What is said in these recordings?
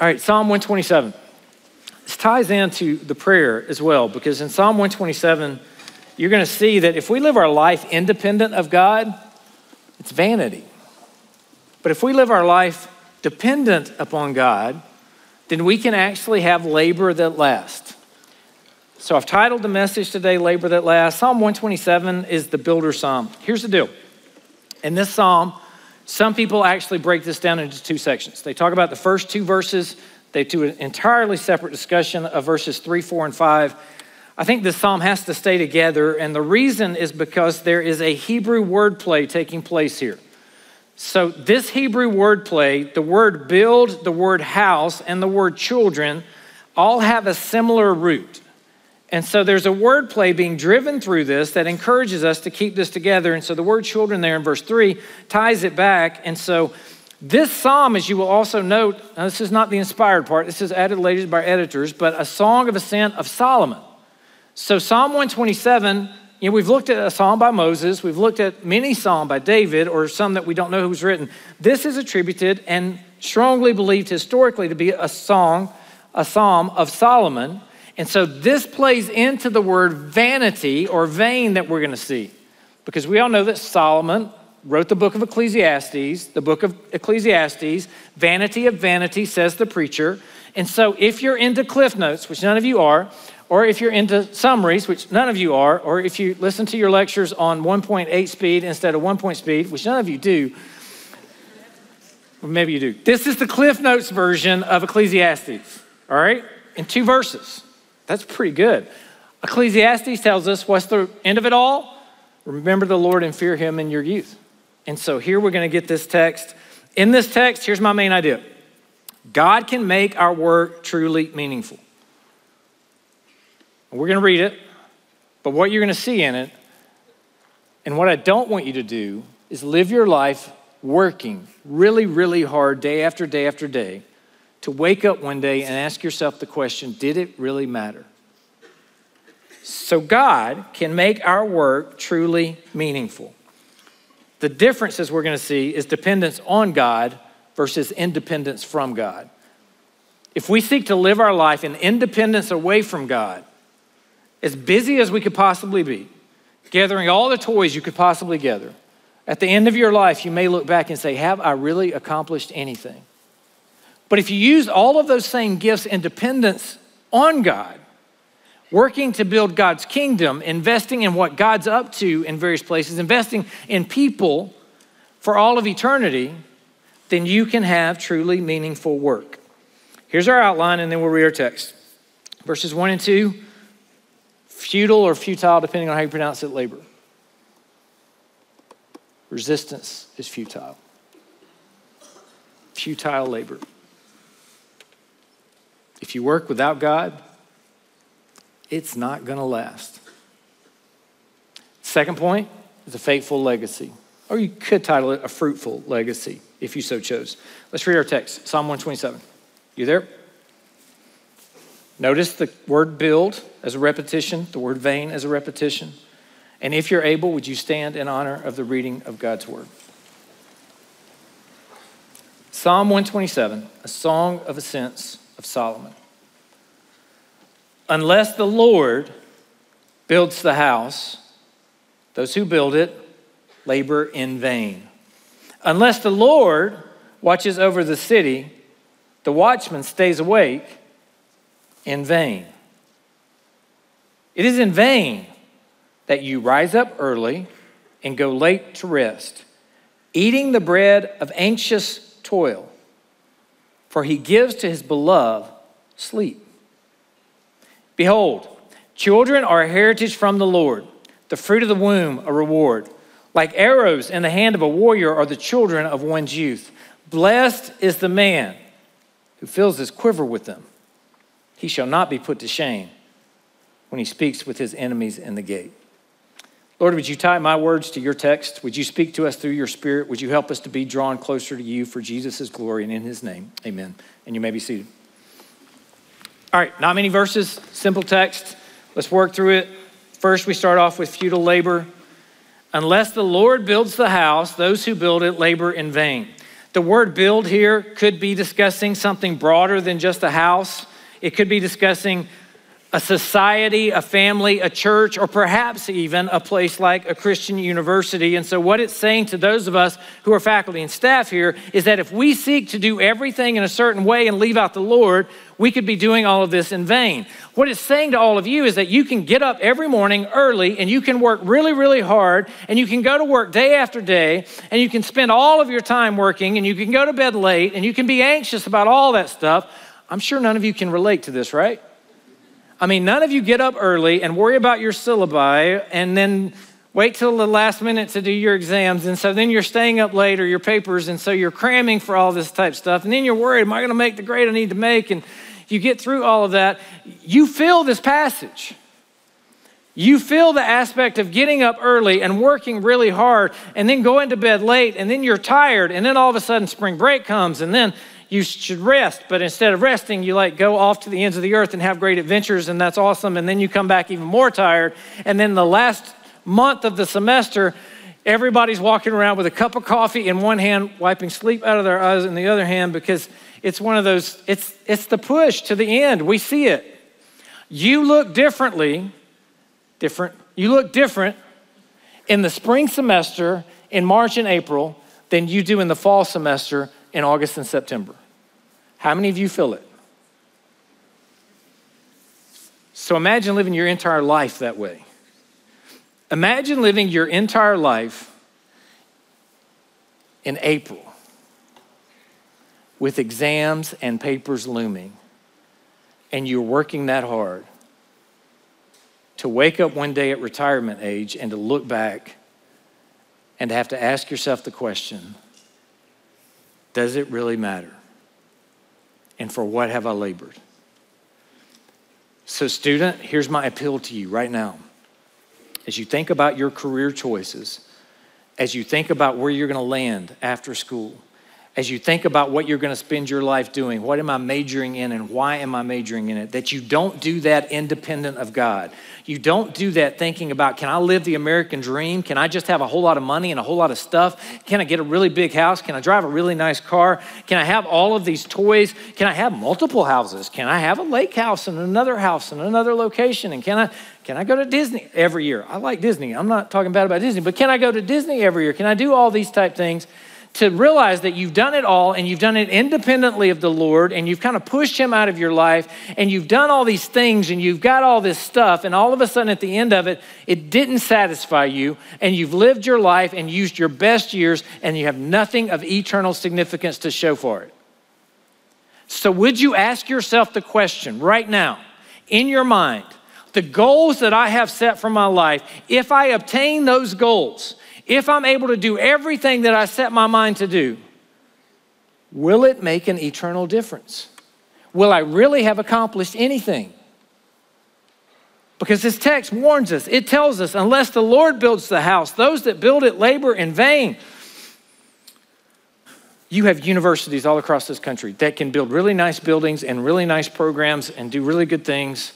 All right, Psalm 127. This ties into the prayer as well, because in Psalm 127, you're going to see that if we live our life independent of God, it's vanity. But if we live our life dependent upon God, then we can actually have labor that lasts. So I've titled the message today, Labor That Lasts. Psalm 127 is the builder psalm. Here's the deal. In this psalm, some people actually break this down into two sections. They talk about the first two verses they do an entirely separate discussion of verses 3, 4, and 5. I think this psalm has to stay together, and the reason is because there is a Hebrew wordplay taking place here. So, this Hebrew wordplay, the word build, the word house, and the word children all have a similar root. And so there's a wordplay being driven through this that encourages us to keep this together. And so the word children there in verse 3 ties it back. And so this psalm, as you will also note, this is not the inspired part, this is added later by editors, but a song of ascent of Solomon. So, Psalm 127, you know, we've looked at a psalm by Moses, we've looked at many psalm by David, or some that we don't know who's written. This is attributed and strongly believed historically to be a song, a psalm of Solomon. And so this plays into the word vanity or vain that we're going to see. Because we all know that Solomon wrote the book of Ecclesiastes, the book of Ecclesiastes, vanity of vanity, says the preacher. And so if you're into Cliff Notes, which none of you are, or if you're into summaries, which none of you are, or if you listen to your lectures on 1.8 speed instead of 1 point speed, which none of you do, maybe you do. This is the Cliff Notes version of Ecclesiastes, all right? In two verses. That's pretty good. Ecclesiastes tells us what's the end of it all? Remember the Lord and fear him in your youth. And so here we're going to get this text. In this text, here's my main idea God can make our work truly meaningful. We're going to read it, but what you're going to see in it, and what I don't want you to do, is live your life working really, really hard day after day after day to wake up one day and ask yourself the question Did it really matter? So God can make our work truly meaningful. The difference, as we're going to see, is dependence on God versus independence from God. If we seek to live our life in independence away from God, as busy as we could possibly be, gathering all the toys you could possibly gather, at the end of your life, you may look back and say, Have I really accomplished anything? But if you use all of those same gifts in dependence on God, working to build God's kingdom, investing in what God's up to in various places, investing in people for all of eternity, then you can have truly meaningful work. Here's our outline, and then we'll read our text. Verses 1 and 2 futile or futile, depending on how you pronounce it, labor. Resistance is futile. Futile labor. If you work without God, it's not going to last. Second point is a faithful legacy, or you could title it a fruitful legacy if you so chose. Let's read our text Psalm 127. You there? Notice the word build as a repetition, the word vain as a repetition. And if you're able, would you stand in honor of the reading of God's word? Psalm 127, a song of ascents of Solomon. Unless the Lord builds the house, those who build it labor in vain. Unless the Lord watches over the city, the watchman stays awake in vain. It is in vain that you rise up early and go late to rest, eating the bread of anxious toil, for he gives to his beloved sleep. Behold, children are a heritage from the Lord, the fruit of the womb, a reward. Like arrows in the hand of a warrior are the children of one's youth. Blessed is the man who fills his quiver with them. He shall not be put to shame when he speaks with his enemies in the gate. Lord, would you tie my words to your text? Would you speak to us through your spirit? Would you help us to be drawn closer to you for Jesus' glory and in his name? Amen. And you may be seated. All right, not many verses, simple text. Let's work through it. First, we start off with futile labor. Unless the Lord builds the house, those who build it labor in vain. The word build here could be discussing something broader than just a house. It could be discussing a society, a family, a church, or perhaps even a place like a Christian university. And so, what it's saying to those of us who are faculty and staff here is that if we seek to do everything in a certain way and leave out the Lord, we could be doing all of this in vain. What it's saying to all of you is that you can get up every morning early and you can work really, really hard and you can go to work day after day and you can spend all of your time working and you can go to bed late and you can be anxious about all that stuff. I'm sure none of you can relate to this, right? I mean, none of you get up early and worry about your syllabi and then wait till the last minute to do your exams. And so then you're staying up late or your papers. And so you're cramming for all this type stuff. And then you're worried, am I going to make the grade I need to make? And you get through all of that. You feel this passage. You feel the aspect of getting up early and working really hard and then going to bed late and then you're tired and then all of a sudden spring break comes and then you should rest, but instead of resting, you like go off to the ends of the earth and have great adventures, and that's awesome. And then you come back even more tired. And then the last month of the semester, everybody's walking around with a cup of coffee in one hand, wiping sleep out of their eyes in the other hand because it's one of those, it's, it's the push to the end. We see it. You look differently, different, you look different in the spring semester in March and April than you do in the fall semester in August and September. How many of you feel it? So imagine living your entire life that way. Imagine living your entire life in April with exams and papers looming, and you're working that hard to wake up one day at retirement age and to look back and to have to ask yourself the question does it really matter? And for what have I labored? So, student, here's my appeal to you right now. As you think about your career choices, as you think about where you're going to land after school, as you think about what you're going to spend your life doing, what am I majoring in and why am I majoring in it, that you don't do that independent of God. You don't do that thinking about, can I live the American dream? Can I just have a whole lot of money and a whole lot of stuff? Can I get a really big house? Can I drive a really nice car? Can I have all of these toys? Can I have multiple houses? Can I have a lake house and another house and another location? And can I can I go to Disney every year? I like Disney. I'm not talking bad about Disney, but can I go to Disney every year? Can I do all these type things? To realize that you've done it all and you've done it independently of the Lord and you've kind of pushed Him out of your life and you've done all these things and you've got all this stuff, and all of a sudden at the end of it, it didn't satisfy you and you've lived your life and used your best years and you have nothing of eternal significance to show for it. So, would you ask yourself the question right now in your mind? The goals that I have set for my life, if I obtain those goals, if I'm able to do everything that I set my mind to do, will it make an eternal difference? Will I really have accomplished anything? Because this text warns us, it tells us, unless the Lord builds the house, those that build it labor in vain. You have universities all across this country that can build really nice buildings and really nice programs and do really good things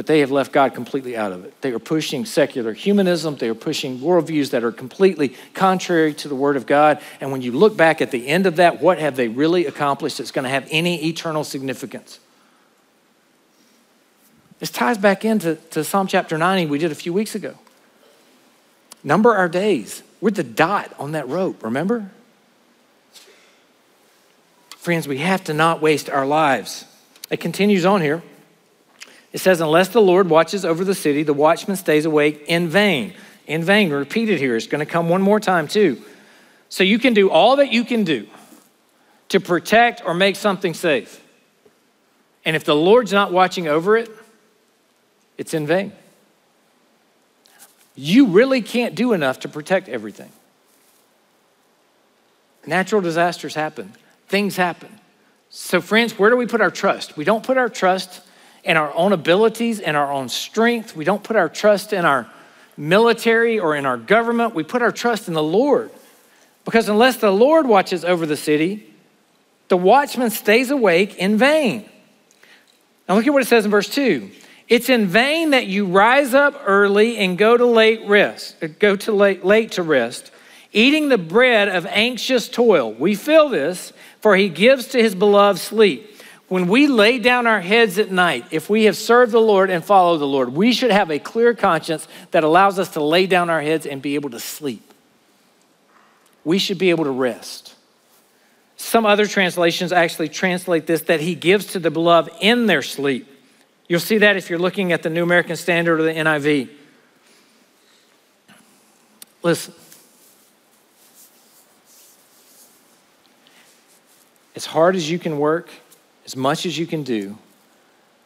but they have left God completely out of it. They are pushing secular humanism, they are pushing worldviews that are completely contrary to the Word of God. And when you look back at the end of that, what have they really accomplished that's going to have any eternal significance? This ties back into to Psalm chapter 90 we did a few weeks ago. Number our days. We're the dot on that rope, remember? Friends, we have to not waste our lives. It continues on here. It says, Unless the Lord watches over the city, the watchman stays awake in vain. In vain, repeated here. It's going to come one more time, too. So you can do all that you can do to protect or make something safe. And if the Lord's not watching over it, it's in vain. You really can't do enough to protect everything. Natural disasters happen, things happen. So, friends, where do we put our trust? We don't put our trust in our own abilities and our own strength. We don't put our trust in our military or in our government. We put our trust in the Lord. Because unless the Lord watches over the city, the watchman stays awake in vain. Now look at what it says in verse 2. It's in vain that you rise up early and go to late rest, uh, go to late, late to rest. eating the bread of anxious toil. We feel this, for he gives to his beloved sleep. When we lay down our heads at night, if we have served the Lord and followed the Lord, we should have a clear conscience that allows us to lay down our heads and be able to sleep. We should be able to rest. Some other translations actually translate this that he gives to the beloved in their sleep. You'll see that if you're looking at the New American Standard or the NIV. Listen, as hard as you can work, as much as you can do,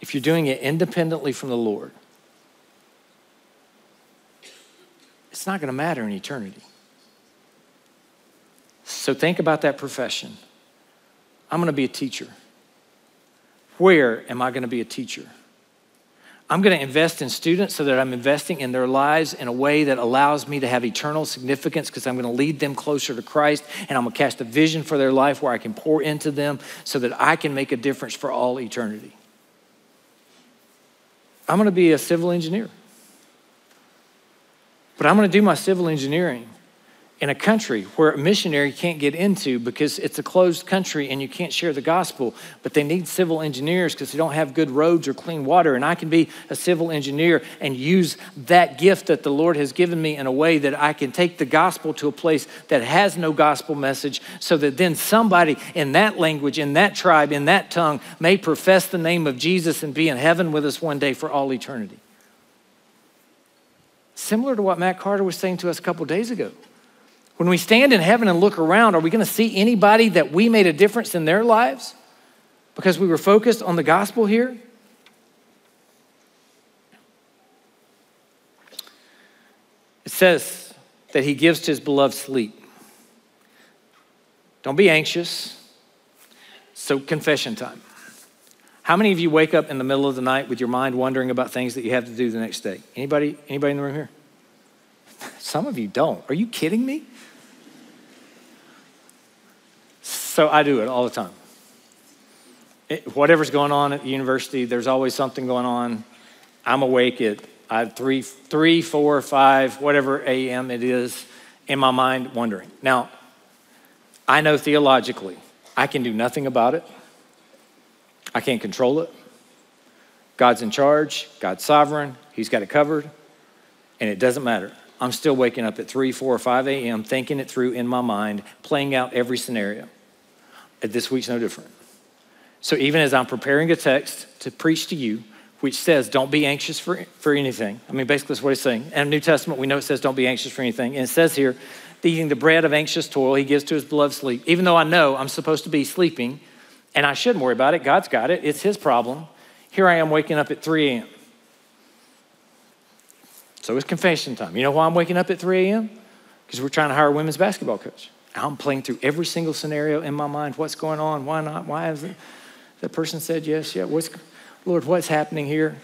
if you're doing it independently from the Lord, it's not going to matter in eternity. So think about that profession. I'm going to be a teacher. Where am I going to be a teacher? I'm going to invest in students so that I'm investing in their lives in a way that allows me to have eternal significance because I'm going to lead them closer to Christ and I'm going to cast a vision for their life where I can pour into them so that I can make a difference for all eternity. I'm going to be a civil engineer. But I'm going to do my civil engineering in a country where a missionary can't get into because it's a closed country and you can't share the gospel, but they need civil engineers because they don't have good roads or clean water. And I can be a civil engineer and use that gift that the Lord has given me in a way that I can take the gospel to a place that has no gospel message so that then somebody in that language, in that tribe, in that tongue may profess the name of Jesus and be in heaven with us one day for all eternity. Similar to what Matt Carter was saying to us a couple days ago. When we stand in heaven and look around, are we going to see anybody that we made a difference in their lives because we were focused on the gospel here? It says that he gives to his beloved sleep. Don't be anxious. So, confession time. How many of you wake up in the middle of the night with your mind wondering about things that you have to do the next day? Anybody, anybody in the room here? Some of you don't. Are you kidding me? So I do it all the time. It, whatever's going on at the university, there's always something going on. I'm awake at uh, three, three, four, five, whatever a.m. it is, in my mind, wondering. Now, I know theologically, I can do nothing about it. I can't control it. God's in charge, God's sovereign, He's got it covered, and it doesn't matter. I'm still waking up at 3, 4, or 5 a.m., thinking it through in my mind, playing out every scenario. This week's no different. So even as I'm preparing a text to preach to you, which says, don't be anxious for, for anything. I mean, basically, that's what he's saying. And New Testament, we know it says, don't be anxious for anything. And it says here, eating the bread of anxious toil he gives to his beloved sleep. Even though I know I'm supposed to be sleeping and I shouldn't worry about it, God's got it, it's his problem. Here I am waking up at 3 a.m. So it's confession time. You know why I'm waking up at 3 a.m.? Because we're trying to hire a women's basketball coach. I'm playing through every single scenario in my mind. What's going on? Why not? Why has it? The person said yes, yeah. What's, Lord, what's happening here?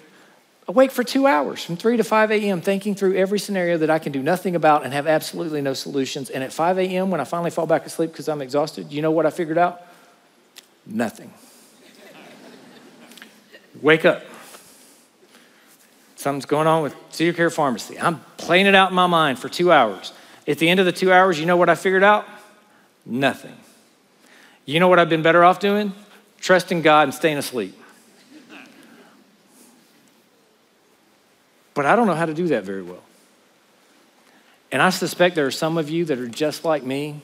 Awake for two hours from 3 to 5 a.m., thinking through every scenario that I can do nothing about and have absolutely no solutions. And at 5 a.m., when I finally fall back asleep because I'm exhausted, you know what I figured out? Nothing. Wake up. Something's going on with Cedar Care Pharmacy. I'm playing it out in my mind for two hours. At the end of the two hours, you know what I figured out? Nothing. You know what I've been better off doing? Trusting God and staying asleep. But I don't know how to do that very well. And I suspect there are some of you that are just like me,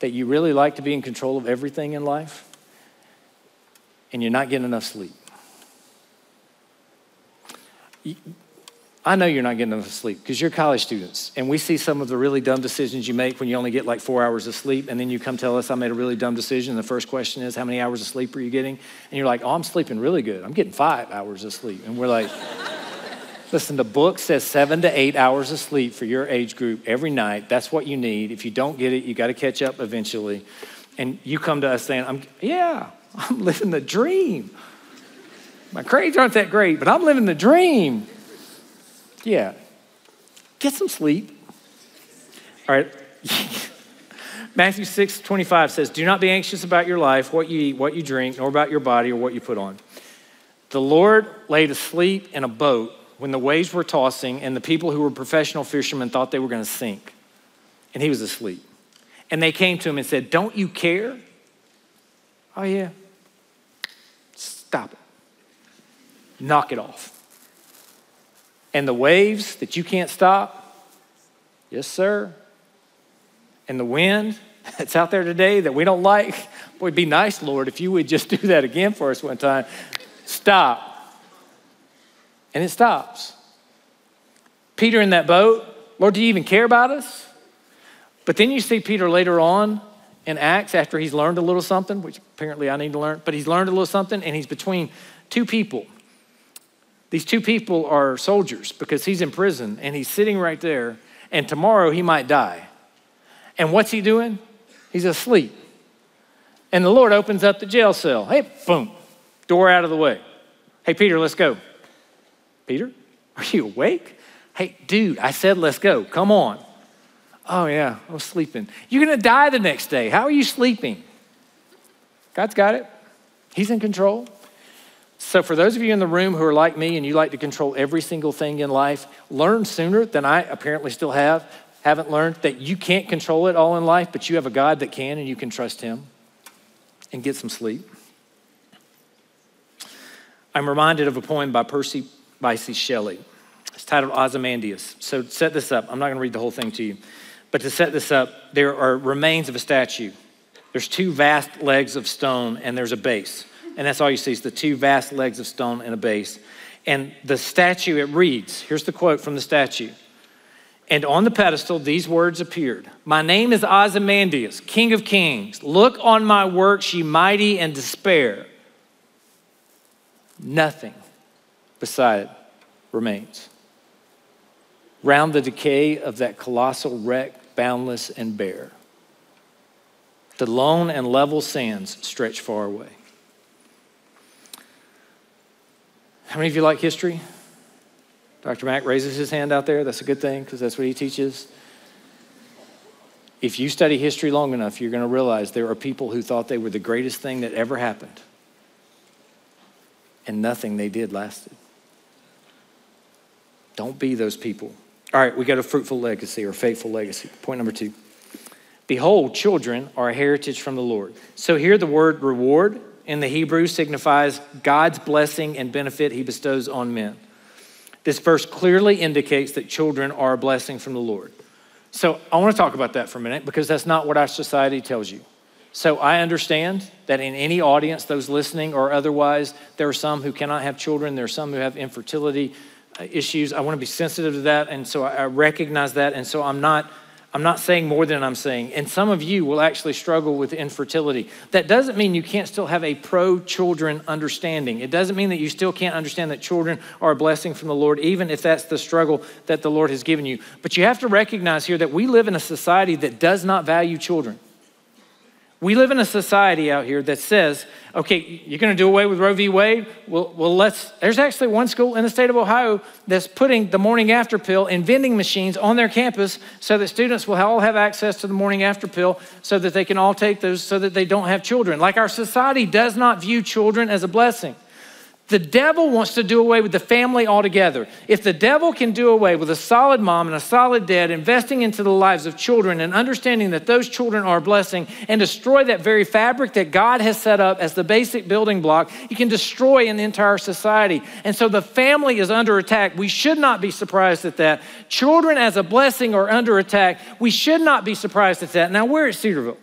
that you really like to be in control of everything in life, and you're not getting enough sleep. I know you're not getting enough sleep because you're college students, and we see some of the really dumb decisions you make when you only get like four hours of sleep, and then you come tell us I made a really dumb decision. The first question is, How many hours of sleep are you getting? And you're like, Oh, I'm sleeping really good. I'm getting five hours of sleep. And we're like, Listen, the book says seven to eight hours of sleep for your age group every night. That's what you need. If you don't get it, you got to catch up eventually. And you come to us saying, I'm, Yeah, I'm living the dream. My grades aren't that great, but I'm living the dream. Yeah. Get some sleep. All right. Matthew 6, 25 says, Do not be anxious about your life, what you eat, what you drink, nor about your body or what you put on. The Lord laid asleep in a boat when the waves were tossing and the people who were professional fishermen thought they were going to sink. and he was asleep. And they came to him and said, Don't you care? Oh, yeah. Stop it. Knock it off. And the waves that you can't stop, yes, sir. And the wind that's out there today that we don't like, boy, it'd be nice, Lord, if you would just do that again for us one time. Stop. And it stops. Peter in that boat, Lord, do you even care about us? But then you see Peter later on in Acts after he's learned a little something, which apparently I need to learn, but he's learned a little something and he's between two people. These two people are soldiers because he's in prison and he's sitting right there, and tomorrow he might die. And what's he doing? He's asleep. And the Lord opens up the jail cell. Hey, boom, door out of the way. Hey, Peter, let's go. Peter, are you awake? Hey, dude, I said let's go. Come on. Oh, yeah, I was sleeping. You're going to die the next day. How are you sleeping? God's got it, He's in control. So, for those of you in the room who are like me and you like to control every single thing in life, learn sooner than I apparently still have, haven't learned that you can't control it all in life, but you have a God that can and you can trust Him and get some sleep. I'm reminded of a poem by Percy Bysshe Shelley. It's titled Ozymandias. So, set this up. I'm not going to read the whole thing to you. But to set this up, there are remains of a statue. There's two vast legs of stone, and there's a base. And that's all you see is the two vast legs of stone and a base. And the statue, it reads here's the quote from the statue. And on the pedestal, these words appeared My name is Ozymandias, King of Kings. Look on my works, ye mighty, and despair. Nothing beside it remains. Round the decay of that colossal wreck, boundless and bare. The lone and level sands stretch far away. How many of you like history? Dr. Mack raises his hand out there. That's a good thing because that's what he teaches. If you study history long enough, you're going to realize there are people who thought they were the greatest thing that ever happened, and nothing they did lasted. Don't be those people. All right, we got a fruitful legacy or faithful legacy. Point number two. Behold, children are a heritage from the Lord. So here the word reward in the Hebrew signifies God's blessing and benefit he bestows on men. This verse clearly indicates that children are a blessing from the Lord. So I want to talk about that for a minute because that's not what our society tells you. So I understand that in any audience, those listening or otherwise, there are some who cannot have children, there are some who have infertility, uh, issues. I want to be sensitive to that. And so I recognize that. And so I'm not. I'm not saying more than I'm saying. And some of you will actually struggle with infertility. That doesn't mean you can't still have a pro children understanding. It doesn't mean that you still can't understand that children are a blessing from the Lord, even if that's the struggle that the Lord has given you. But you have to recognize here that we live in a society that does not value children. We live in a society out here that says, okay, you're going to do away with Roe v. Wade? Well, well, let's. There's actually one school in the state of Ohio that's putting the morning after pill in vending machines on their campus so that students will all have access to the morning after pill so that they can all take those so that they don't have children. Like our society does not view children as a blessing. The devil wants to do away with the family altogether. If the devil can do away with a solid mom and a solid dad, investing into the lives of children and understanding that those children are a blessing and destroy that very fabric that God has set up as the basic building block, he can destroy an entire society. And so the family is under attack. We should not be surprised at that. Children as a blessing are under attack. We should not be surprised at that. Now, we're at Cedarville.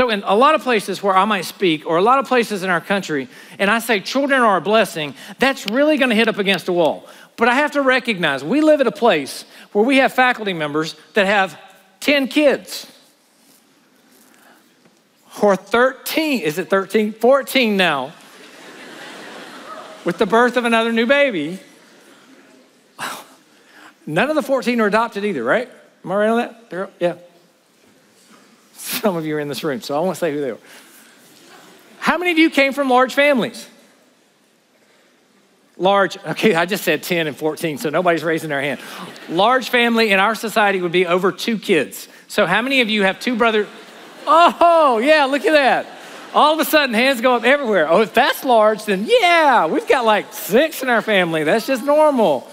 So, in a lot of places where I might speak, or a lot of places in our country, and I say children are a blessing, that's really going to hit up against a wall. But I have to recognize we live at a place where we have faculty members that have 10 kids. Or 13, is it 13? 14 now. with the birth of another new baby. None of the 14 are adopted either, right? Am I right on that? They're, yeah. Some of you are in this room, so I won't say who they are. How many of you came from large families? Large, okay, I just said 10 and 14, so nobody's raising their hand. Large family in our society would be over two kids. So, how many of you have two brothers? Oh, yeah, look at that. All of a sudden, hands go up everywhere. Oh, if that's large, then yeah, we've got like six in our family. That's just normal.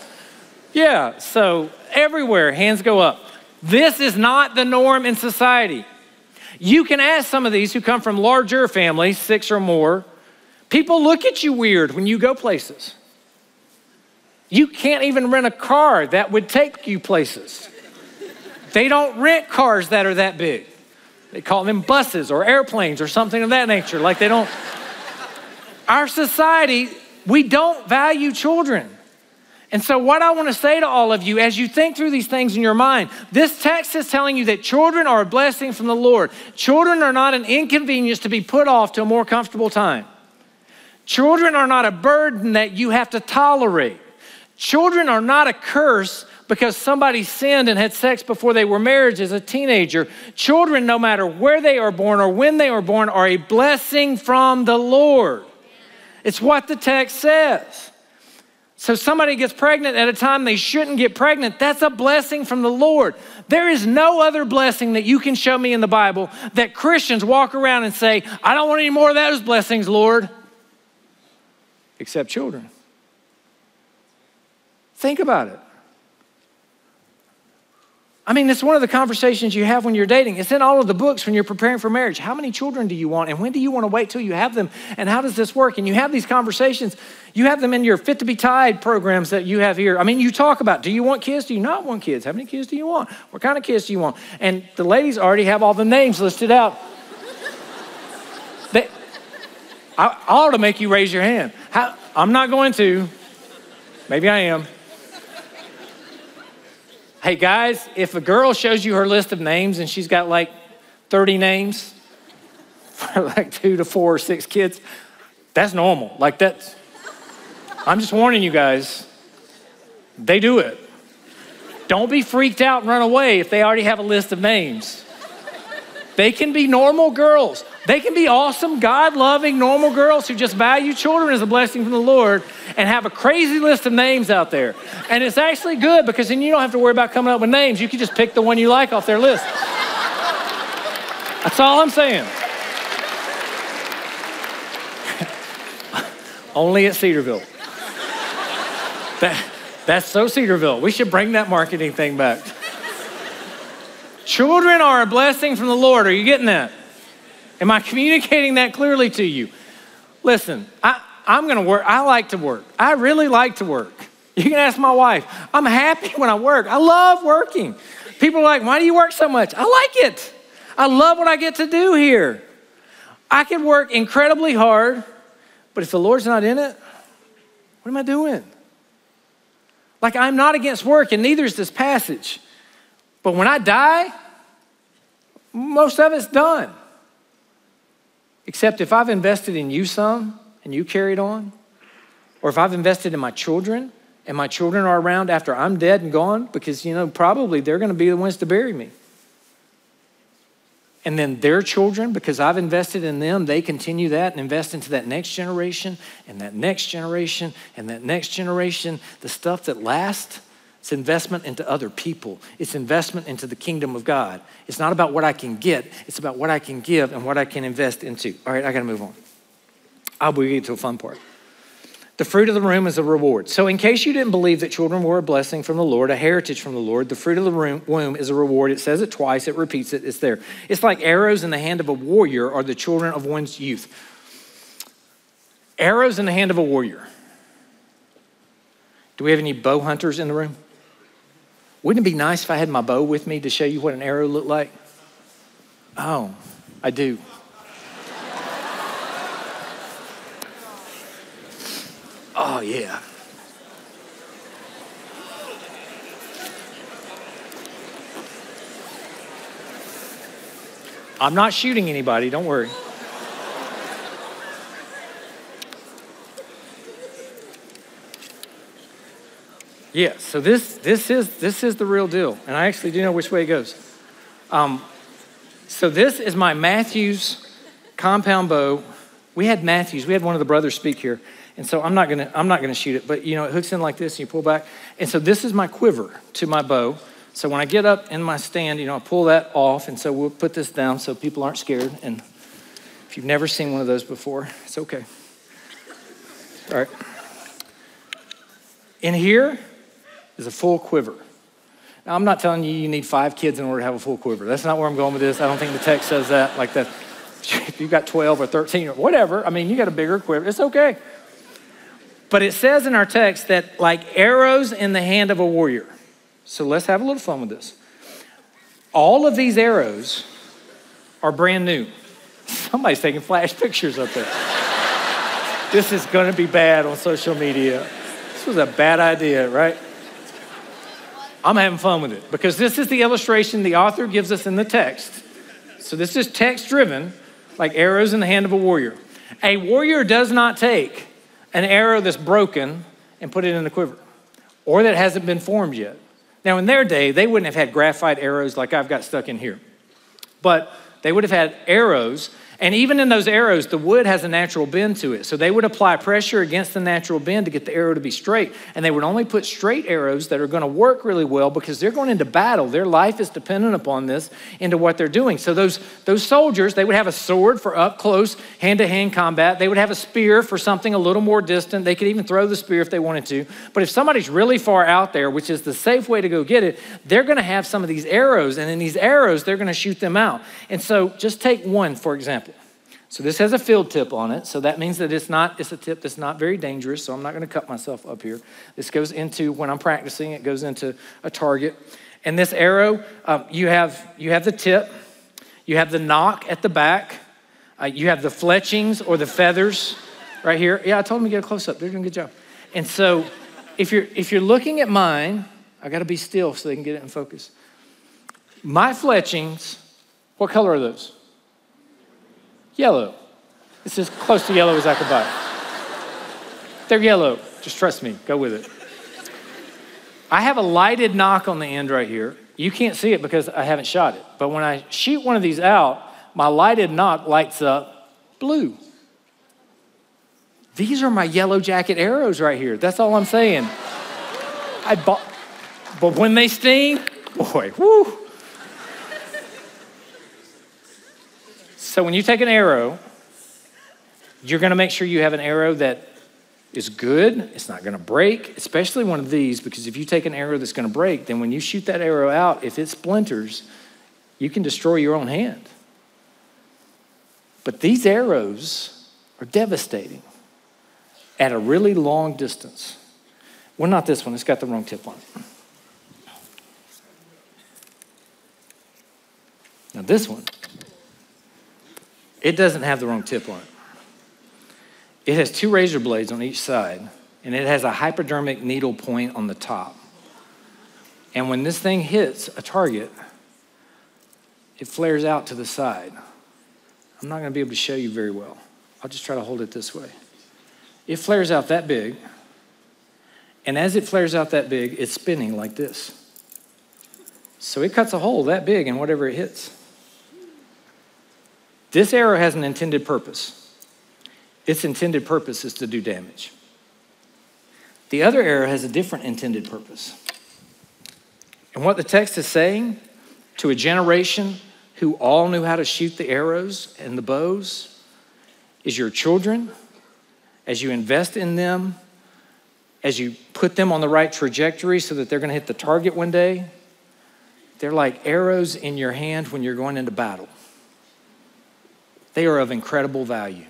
Yeah, so everywhere, hands go up. This is not the norm in society. You can ask some of these who come from larger families, six or more. People look at you weird when you go places. You can't even rent a car that would take you places. They don't rent cars that are that big. They call them buses or airplanes or something of that nature. Like they don't. Our society, we don't value children. And so, what I want to say to all of you as you think through these things in your mind, this text is telling you that children are a blessing from the Lord. Children are not an inconvenience to be put off to a more comfortable time. Children are not a burden that you have to tolerate. Children are not a curse because somebody sinned and had sex before they were married as a teenager. Children, no matter where they are born or when they are born, are a blessing from the Lord. It's what the text says. So somebody gets pregnant at a time they shouldn't get pregnant. That's a blessing from the Lord. There is no other blessing that you can show me in the Bible that Christians walk around and say, I don't want any more of those blessings, Lord, except children. Think about it. I mean, it's one of the conversations you have when you're dating. It's in all of the books when you're preparing for marriage. How many children do you want? And when do you want to wait till you have them? And how does this work? And you have these conversations. You have them in your Fit to Be Tied programs that you have here. I mean, you talk about do you want kids? Do you not want kids? How many kids do you want? What kind of kids do you want? And the ladies already have all the names listed out. they, I, I ought to make you raise your hand. How, I'm not going to. Maybe I am. Hey guys, if a girl shows you her list of names and she's got like 30 names for like two to four or six kids, that's normal. Like that's, I'm just warning you guys, they do it. Don't be freaked out and run away if they already have a list of names. They can be normal girls. They can be awesome, God loving, normal girls who just value children as a blessing from the Lord and have a crazy list of names out there. And it's actually good because then you don't have to worry about coming up with names. You can just pick the one you like off their list. That's all I'm saying. Only at Cedarville. That, that's so Cedarville. We should bring that marketing thing back. Children are a blessing from the Lord. Are you getting that? Am I communicating that clearly to you? Listen, I, I'm to work. I like to work. I really like to work. You can ask my wife. I'm happy when I work. I love working. People are like, why do you work so much? I like it. I love what I get to do here. I can work incredibly hard, but if the Lord's not in it, what am I doing? Like, I'm not against work, and neither is this passage. But when I die, most of it's done. Except if I've invested in you some and you carried on, or if I've invested in my children and my children are around after I'm dead and gone, because, you know, probably they're going to be the ones to bury me. And then their children, because I've invested in them, they continue that and invest into that next generation and that next generation and that next generation, the stuff that lasts it's investment into other people. It's investment into the kingdom of God. It's not about what I can get, it's about what I can give and what I can invest into. All right, I got to move on. I'll get to a fun part. The fruit of the womb is a reward. So, in case you didn't believe that children were a blessing from the Lord, a heritage from the Lord, the fruit of the womb is a reward. It says it twice, it repeats it, it's there. It's like arrows in the hand of a warrior are the children of one's youth. Arrows in the hand of a warrior. Do we have any bow hunters in the room? Wouldn't it be nice if I had my bow with me to show you what an arrow looked like? Oh, I do. Oh, yeah. I'm not shooting anybody, don't worry. Yeah, so this, this, is, this is the real deal. And I actually do know which way it goes. Um, so this is my Mathews compound bow. We had Mathews. we had one of the brothers speak here. And so I'm not gonna, I'm not gonna shoot it, but you know, it hooks in like this and you pull back. And so this is my quiver to my bow. So when I get up in my stand, you know, I pull that off. And so we'll put this down so people aren't scared. And if you've never seen one of those before, it's okay. All right. In here, is a full quiver. Now, I'm not telling you you need five kids in order to have a full quiver. That's not where I'm going with this. I don't think the text says that like that. If you've got 12 or 13 or whatever, I mean, you got a bigger quiver. It's okay. But it says in our text that like arrows in the hand of a warrior. So let's have a little fun with this. All of these arrows are brand new. Somebody's taking flash pictures up there. this is going to be bad on social media. This was a bad idea, right? I'm having fun with it because this is the illustration the author gives us in the text. So this is text driven, like arrows in the hand of a warrior. A warrior does not take an arrow that's broken and put it in the quiver or that hasn't been formed yet. Now, in their day, they wouldn't have had graphite arrows like I've got stuck in here, but they would have had arrows and even in those arrows, the wood has a natural bend to it. So they would apply pressure against the natural bend to get the arrow to be straight. And they would only put straight arrows that are going to work really well because they're going into battle. Their life is dependent upon this into what they're doing. So those, those soldiers, they would have a sword for up close, hand to hand combat. They would have a spear for something a little more distant. They could even throw the spear if they wanted to. But if somebody's really far out there, which is the safe way to go get it, they're going to have some of these arrows. And in these arrows, they're going to shoot them out. And so just take one, for example. So this has a field tip on it. So that means that it's not, it's a tip that's not very dangerous. So I'm not going to cut myself up here. This goes into, when I'm practicing, it goes into a target. And this arrow, um, you, have, you have the tip, you have the nock at the back, uh, you have the fletchings or the feathers right here. Yeah, I told them to get a close up. They're doing a good job. And so if you're, if you're looking at mine, I got to be still so they can get it in focus. My fletchings, what color are those? Yellow. It's as close to yellow as I could buy. They're yellow. Just trust me. Go with it. I have a lighted nock on the end right here. You can't see it because I haven't shot it. But when I shoot one of these out, my lighted nock lights up blue. These are my yellow jacket arrows right here. That's all I'm saying. I bought, but when they sting, boy, whoo. So when you take an arrow, you're going to make sure you have an arrow that is good. It's not going to break, especially one of these, because if you take an arrow that's going to break, then when you shoot that arrow out, if it splinters, you can destroy your own hand. But these arrows are devastating at a really long distance. Well, not this one, it's got the wrong tip on it. Now, this one it doesn't have the wrong tip on it. It has two razor blades on each side, and it has a hypodermic needle point on the top. And when this thing hits a target, it flares out to the side. I'm not going to be able to show you very well. I'll just try to hold it this way. It flares out that big, and as it flares out that big, it's spinning like this. So it cuts a hole that big in whatever it hits. This arrow has an intended purpose. Its intended purpose is to do damage. The other arrow has a different intended purpose. And what the text is saying to a generation who all knew how to shoot the arrows and the bows is your children, as you invest in them, as you put them on the right trajectory so that they're going to hit the target one day, they're like arrows in your hand when you're going into battle. They are of incredible value.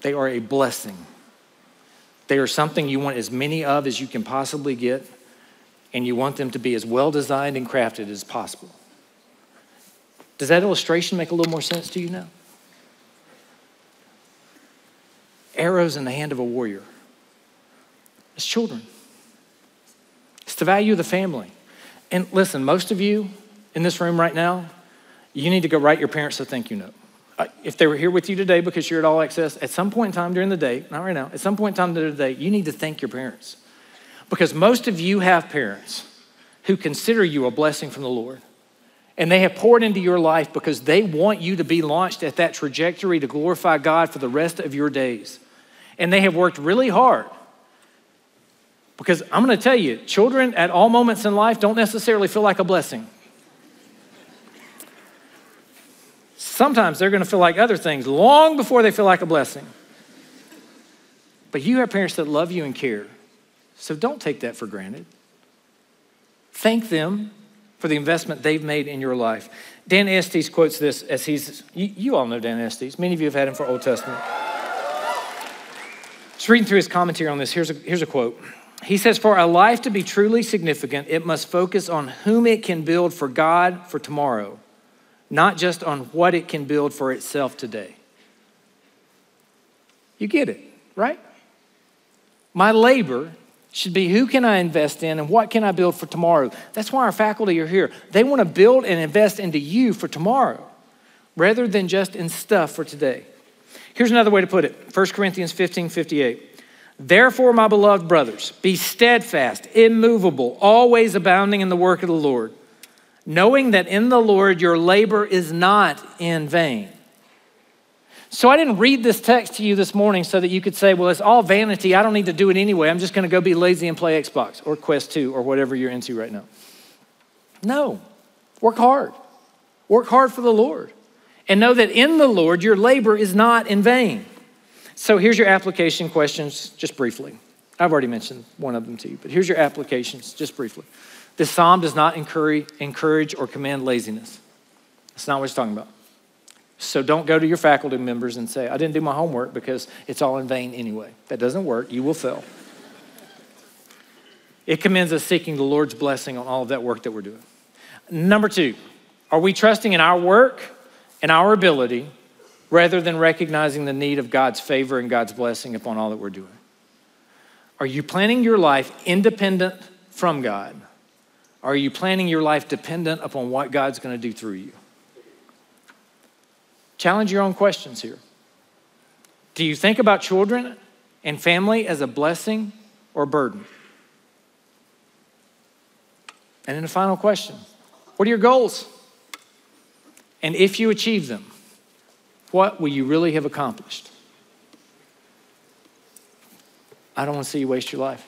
They are a blessing. They are something you want as many of as you can possibly get, and you want them to be as well designed and crafted as possible. Does that illustration make a little more sense to you now? Arrows in the hand of a warrior. It's children. It's the value of the family. And listen, most of you in this room right now, you need to go write your parents a thank you note Uh, if they were here with you today because you're at All Access, at some point in time during the day, not right now, at some point in time during the day, you need to thank your parents. Because most of you have parents who consider you a blessing from the Lord. And they have poured into your life because they want you to be launched at that trajectory to glorify God for the rest of your days. And they have worked really hard. Because I'm going to tell you, children at all moments in life don't necessarily feel like a blessing. Sometimes they're going to feel like other things long before they feel like a blessing. But you have parents that love you and care. So don't take that for granted. Thank them for the investment they've made in your life. Dan Estes quotes this as he's, you, all know Dan Estes. Many of you have had him for Old Testament. Just reading through his commentary on this, here's a, here's a quote. He says, For a life to be truly significant, it must focus on whom it can build for God for tomorrow, not just on what it can build for itself today. You get it, right? My labor should be who can I invest in and what can I build for tomorrow? That's why our faculty are here. They want to build and invest into you for tomorrow rather than just in stuff for today. Here's another way to put it 1 Corinthians 15 58. Therefore, my beloved brothers, be steadfast, immovable, always abounding in the work of the Lord, knowing that in the Lord your labor is not in vain. So I didn't read this text to you this morning so that you could say, well, it's all vanity. I don't need to do it anyway. I'm just going to go be lazy and play Xbox or Quest 2 or whatever you're into right now. No, work hard. Work hard for the Lord and know that in the Lord your labor is not in vain. So here's your application questions, just briefly. I've already mentioned one of them to you, but here's your applications, just briefly. This psalm does not encourage, or command laziness. That's not what it's talking about. So don't go to your faculty members and say, I didn't do my homework because it's all in vain anyway. That doesn't work. You will fail. It commends us seeking the Lord's blessing on all of that work that we're doing. Number two, are we trusting in our work and our ability rather than recognizing the need of God's favor and God's blessing upon all that we're doing? Are you planning your life independent from God? Are you planning your life dependent upon what God's going to do through you? Challenge your own questions here. Do you think about children and family as a blessing or burden? And then the final question What are your goals? And if you achieve them, what will you really have accomplished? I don't want to see you waste your life.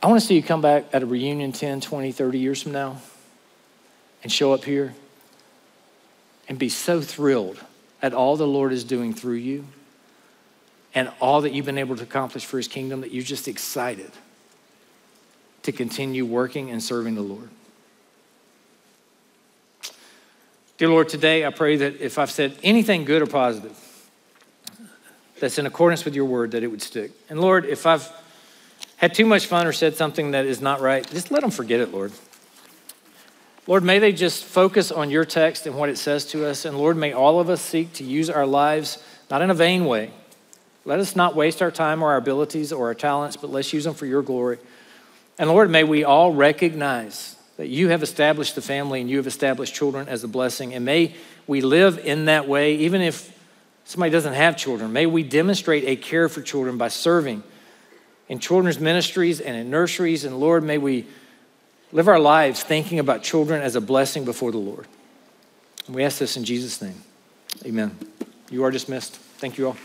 I want to see you come back at a reunion 10, 20, 30 years from now and show up here and be so thrilled at all the Lord is doing through you and all that you've been able to accomplish for his kingdom that you're just excited to continue working and serving the Lord. Dear Lord, today I pray that if I've said anything good or positive that's in accordance with your word, that it would stick. And Lord, if I've had too much fun or said something that is not right, just let them forget it, Lord. Lord, may they just focus on your text and what it says to us. And Lord, may all of us seek to use our lives not in a vain way. Let us not waste our time or our abilities or our talents, but let's use them for your glory. And Lord, may we all recognize that you have established the family and you have established children as a blessing. And may we live in that way, even if somebody doesn't have children. May we demonstrate a care for children by serving in children's ministries and in nurseries. And Lord, may we live our lives thinking about children as a blessing before the Lord. And we ask this in Jesus' name. Amen. You are dismissed. Thank you all.